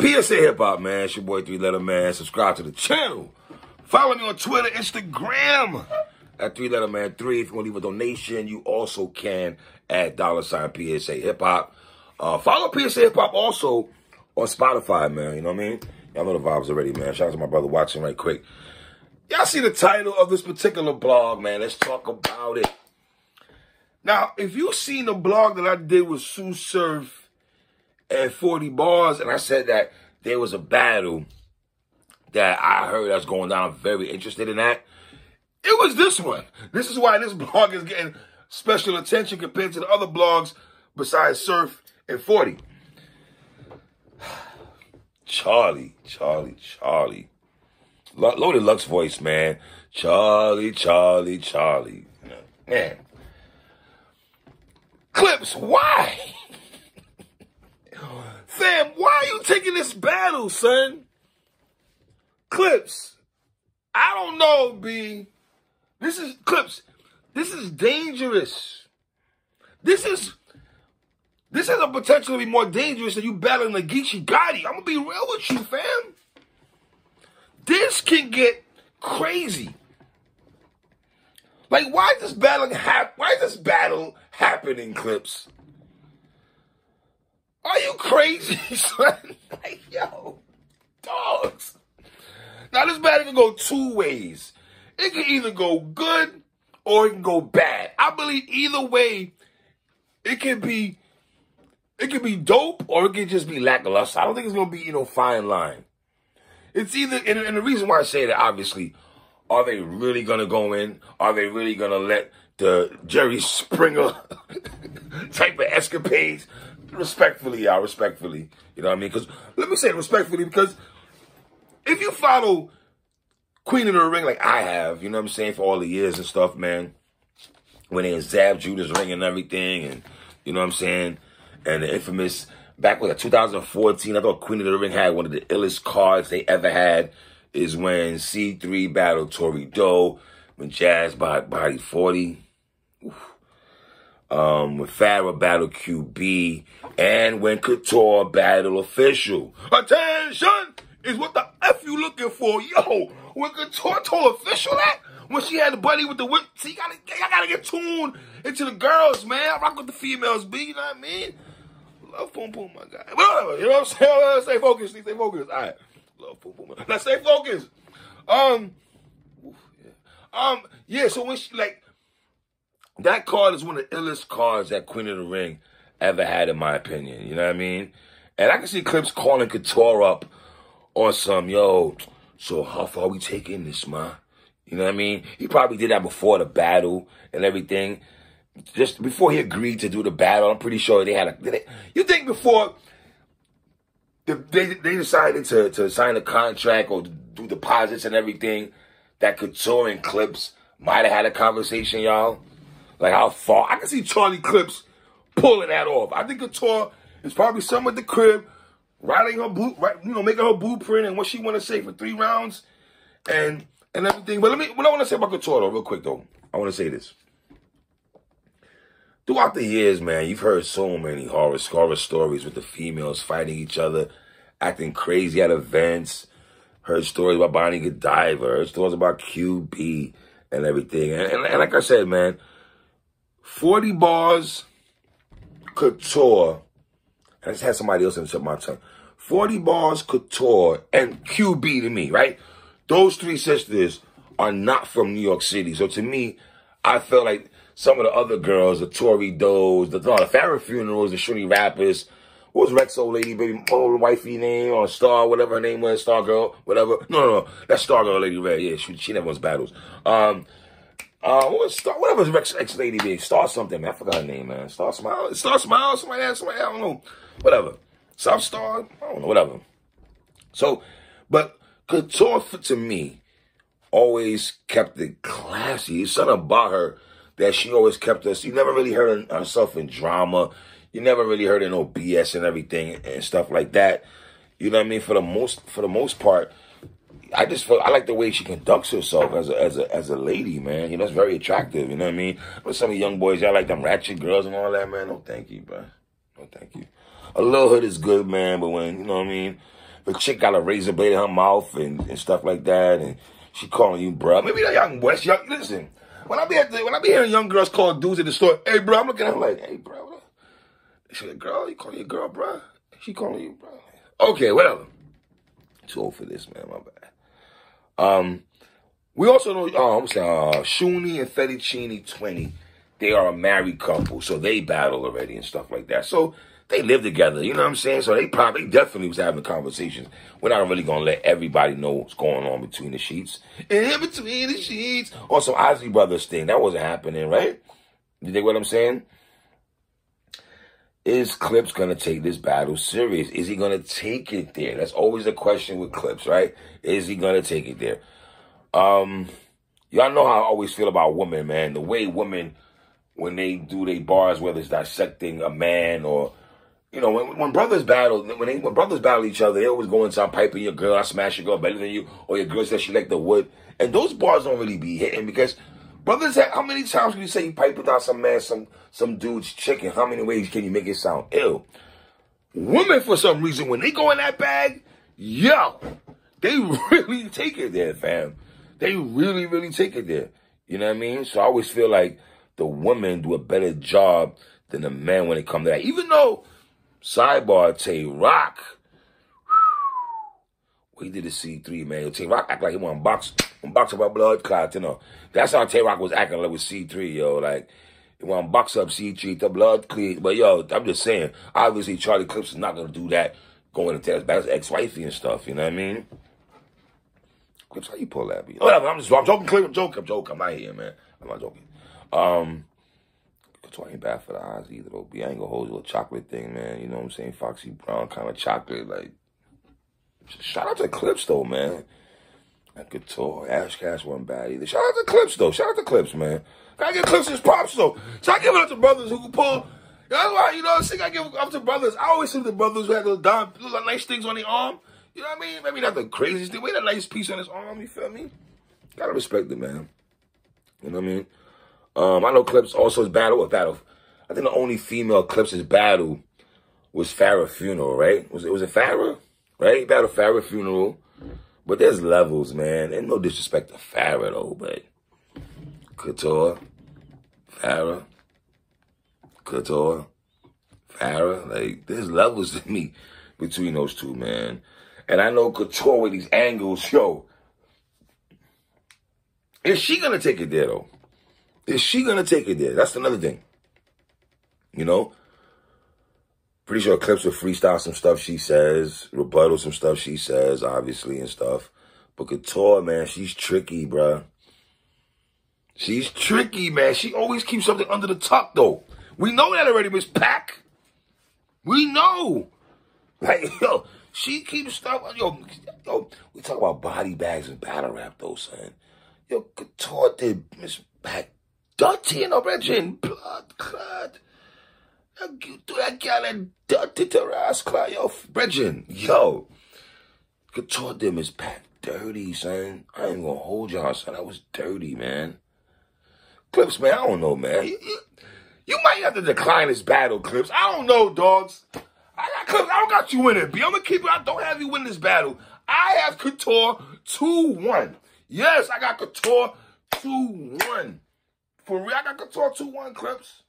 PSA Hip Hop, man. It's your boy Three Letter Man. Subscribe to the channel. Follow me on Twitter, Instagram at Three Letter Man 3. If you want to leave a donation, you also can at dollar sign PSA Hip Hop. Uh, follow PSA Hip Hop also on Spotify, man. You know what I mean? Y'all know the vibes already, man. Shout out to my brother watching right quick. Y'all see the title of this particular blog, man. Let's talk about it. Now, if you've seen the blog that I did with Sue Surf and 40 bars, and I said that there was a battle that I heard that's going down. I'm very interested in that. It was this one. This is why this blog is getting special attention compared to the other blogs besides Surf and 40. Charlie, Charlie, Charlie. Loaded Lux voice, man. Charlie, Charlie, Charlie. Man. Clips, why? Fam, why are you taking this battle, son? Clips. I don't know, B. This is Clips. This is dangerous. This is this has a potential to be more dangerous than you battling the Geechee Gotti. I'm gonna be real with you, fam. This can get crazy. Like, why is this battle hap- Why is this battle happening, Clips? Are you crazy, son? like, yo, dogs. Now this battle can go two ways. It can either go good or it can go bad. I believe either way, it can be it can be dope or it can just be lackluster. I don't think it's gonna be, you know, fine line. It's either and, and the reason why I say that obviously, are they really gonna go in? Are they really gonna let the Jerry Springer type of escapades respectfully, y'all, respectfully. You know what I mean? Because let me say it respectfully, because if you follow Queen of the Ring like I have, you know what I'm saying, for all the years and stuff, man, when they Zab Judas ring and everything, and you know what I'm saying, and the infamous back with 2014, I thought Queen of the Ring had one of the illest cards they ever had. Is when C3 battled Tori Doe, when Jazz body 40. Oof um, when Farrah battle QB, and when Couture battle official. Attention is what the F you looking for. Yo, when Couture told official that, when she had the buddy with the whip, see, you gotta, gotta get tuned into the girls, man. I rock with the females, B, you know what I mean? Love Poom Poom, my guy. Whatever, you know what I'm saying? Stay focused, stay focused. All right. Love Poom Poom. Now stay focused. Um, um, yeah, so when she, like, that card is one of the illest cards that Queen of the Ring ever had, in my opinion. You know what I mean? And I can see Clips calling Couture up on some, yo, so how far we taking this, man? You know what I mean? He probably did that before the battle and everything. Just before he agreed to do the battle, I'm pretty sure they had a. They, you think before they, they decided to, to sign a contract or do deposits and everything, that Couture and Clips might have had a conversation, y'all? Like how far I can see Charlie Clips pulling that off. I think Couture is probably somewhere at the crib, writing her boot, right, you know, making her blueprint and what she want to say for three rounds, and and everything. But let me, what I want to say about Couture though, real quick though, I want to say this. Throughout the years, man, you've heard so many horror, horror stories with the females fighting each other, acting crazy at events. Heard stories about Bonnie Godiva, heard stories about QB and everything. And, and, and like I said, man, 40 bars, Couture. I just had somebody else in the of my tongue. 40 bars, Couture, and QB to me, right? Those three sisters are not from New York City. So to me, I felt like some of the other girls, the Tori Does, the, the Farrah Funerals, the Shorty Rappers, what was Rex old lady, baby, old wifey name, or Star, whatever her name was, Star Girl, whatever. No, no, no. That's Star Girl Lady Red. Yeah, she, she never wins battles. Um, uh, what Star, whatever his ex, ex lady name, Star something, man. I forgot her name, man. Star Smile, Star Smile, somebody else, somebody, I don't know. Whatever. South Star, I don't know, whatever. So, but Couture, to me, always kept it classy. It's something about her that she always kept us. You never really heard herself in drama. You never really heard her no BS and everything and stuff like that. You know what I mean? For the most, for the most part, I just feel I like the way she conducts herself as a as a as a lady, man. You know, it's very attractive. You know what I mean? But some of the young boys, y'all like them ratchet girls and all that, man. No, thank you, bro. No, thank you. a little hood is good, man. But when you know what I mean, the chick got a razor blade in her mouth and, and stuff like that, and she calling you bro. Maybe that young West, young. Listen, when I be at the, when I be hearing young girls call dudes at the store, hey bro, I'm looking at her like, hey bro. She like, girl, you calling your girl bro? She calling you bro? Okay, whatever. Too old for this, man. My bad. Um, we also know, oh, I'm saying, uh, Shuni and Fettuccine 20, they are a married couple, so they battle already and stuff like that. So they live together, you know what I'm saying? So they probably definitely was having conversations. We're not really gonna let everybody know what's going on between the sheets. In between the sheets. Some Isley Brothers thing. That wasn't happening, right? You think what I'm saying? Is Clips gonna take this battle serious? Is he gonna take it there? That's always the question with Clips, right? Is he gonna take it there? Um, y'all know how I always feel about women, man. The way women, when they do their bars, whether it's dissecting a man or you know, when, when brothers battle, when they when brothers battle each other, they always go inside piping your girl, I smash your girl better than you, or your girl says she like the wood. And those bars don't really be hitting because brothers how many times can you say you pipe without some man, some some dude's chicken? How many ways can you make it sound ill? Women, for some reason, when they go in that bag, yo, they really take it there, fam. They really, really take it there. You know what I mean? So I always feel like the women do a better job than the men when it comes to that. Even though Sidebar, Tay Roc. We did the C3, man. Tay Roc act like he want to box, box up our blood clot, you know. That's how Tay Roc was acting like with C3, yo. Like, to box up C3, the blood clear. But, yo, I'm just saying, obviously, Charlie Clips is not going to do that going to back his ex-wifey and stuff, you know what I mean? Clips, how you pull that? Whatever, I'm just, I'm joking, I'm joking, I'm joking. I'm not here, man. I'm not joking. Um, Couture ain't bad for the eyes either, though. B, I ain't gonna hold you a chocolate thing, man. You know what I'm saying? Foxy brown kind of chocolate. Like, shout out to Clips, though, man. That Couture, Ash Cash wasn't bad either. Shout out to Clips, though. Shout out to Clips, man. Gotta give Clips his props, though. So I give it up to brothers who can pull. That's why, you know what I'm saying? I give up to brothers. I always see the brothers who had those dumb, little nice things on the arm. You know what I mean? Maybe not the craziest thing. Wait, a nice piece on his arm, you feel me? Gotta respect it, man. You know what I mean? Um, I know Clips also is battle with battle. I think the only female Clips' is battle was Farrah Funeral, right? Was it was it Farrah? Right? Battle Farrah Funeral. But there's levels, man. And no disrespect to Farrah though, but Couture, Farrah, Couture, Farrah. Like, there's levels to me between those two, man. And I know Couture with these angles, yo. Is she gonna take it there though? Is she gonna take it there? That's another thing. You know? Pretty sure clips will freestyle some stuff she says, rebuttal some stuff she says, obviously, and stuff. But Couture, man, she's tricky, bruh. She's tricky, man. She always keeps something under the tuck, though. We know that already, Miss Pack. We know. Like, yo, she keeps stuff. Yo, yo, we talk about body bags and battle rap, though, son. Yo, Couture did Miss Pack dirty, know, brethren. Blood clot. Do that girl and dirty to her ass clot, yo, brethren. Yo. Couture them is packed dirty, son. I ain't gonna hold y'all, son. I was dirty, man. Clips, man, I don't know, man. You, you, you might have to decline this battle, Clips. I don't know, dogs. I got Clips. I don't got you winning, B. I'm gonna keep it. I don't have you win this battle. I have Couture 2-1. Yes, I got Couture 2-1. For real, I got Couture 2 1 clips.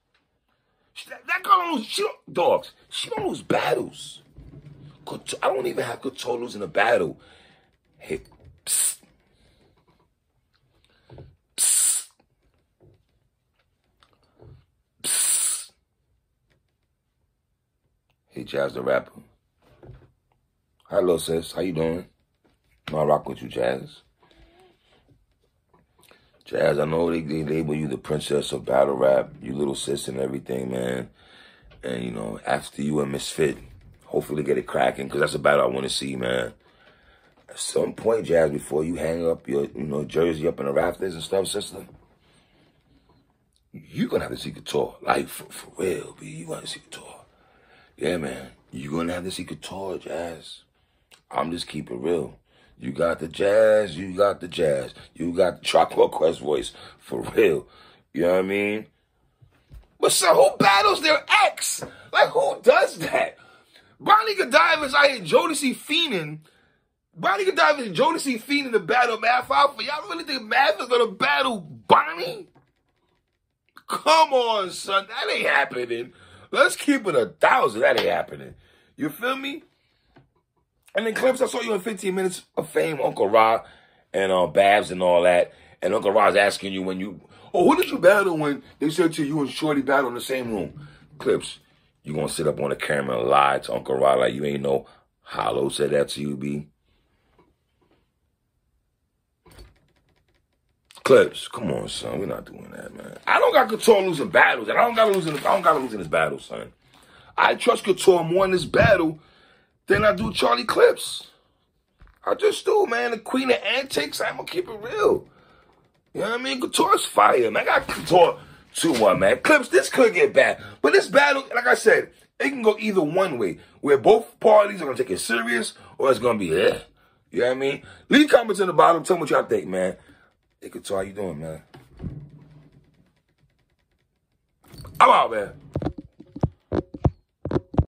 That, that girl lose. She don't, dogs. She don't lose battles. I don't even have Couture losing a battle. Hey, psst. Psst. Psst. Hey, Jazz the rapper. Hello, sis. How you doing? I rock with you, Jazz. Jazz, I know they, they label you the princess of battle rap, you little sis and everything, man. And, you know, after you a misfit, hopefully get it cracking, because that's a battle I want to see, man. At some point, Jazz, before you hang up your, you know, jersey up in the rafters and stuff, sister, you're going to have to see Couture. Like, for, for real, B, you going to see Couture. Yeah, man. you going to have to see Couture, Jazz. I'm just keeping real. You got the jazz, you got the jazz. You got the Chocolate Quest voice, for real. You know what I mean? But so who battles their ex? Like, who does that? Bonnie Godiva's out here Jodeci fiending. Bonnie Godiva and Jodeci fiending to battle Math Hoffa. Y'all really think Math is gonna battle Bonnie? Come on, son. That ain't happening. Let's keep it a thousand. That ain't happening. You feel me? And then Clips, I saw you in 15 minutes of fame, Uncle Ra and uh, Babs and all that. And Uncle Ra's asking you when you, oh, who did you battle when they said to you and Shorty battle in the same room? Clips, you gonna sit up on the camera and lie to Uncle Ra like you ain't know Hollow said that to you, B? Clips, come on, son. We're not doing that, man. I don't got Couture losing battles, and I don't gotta lose in. I don't gotta lose in this battle, son. I trust Couture more in this battle than I do Charlie Clips. I just do, man. The queen of antics. I'm gonna keep it real. You know what I mean? Couture's fire, man. I got Couture 2-1, man. Clips, this could get bad. But this battle, like I said, it can go either one way. Where both parties are gonna take it serious, or it's gonna be eh. You know what I mean? Leave comments in the bottom. Tell me what y'all think, man. Hey, Couture, how you doing, man? I'm out, man.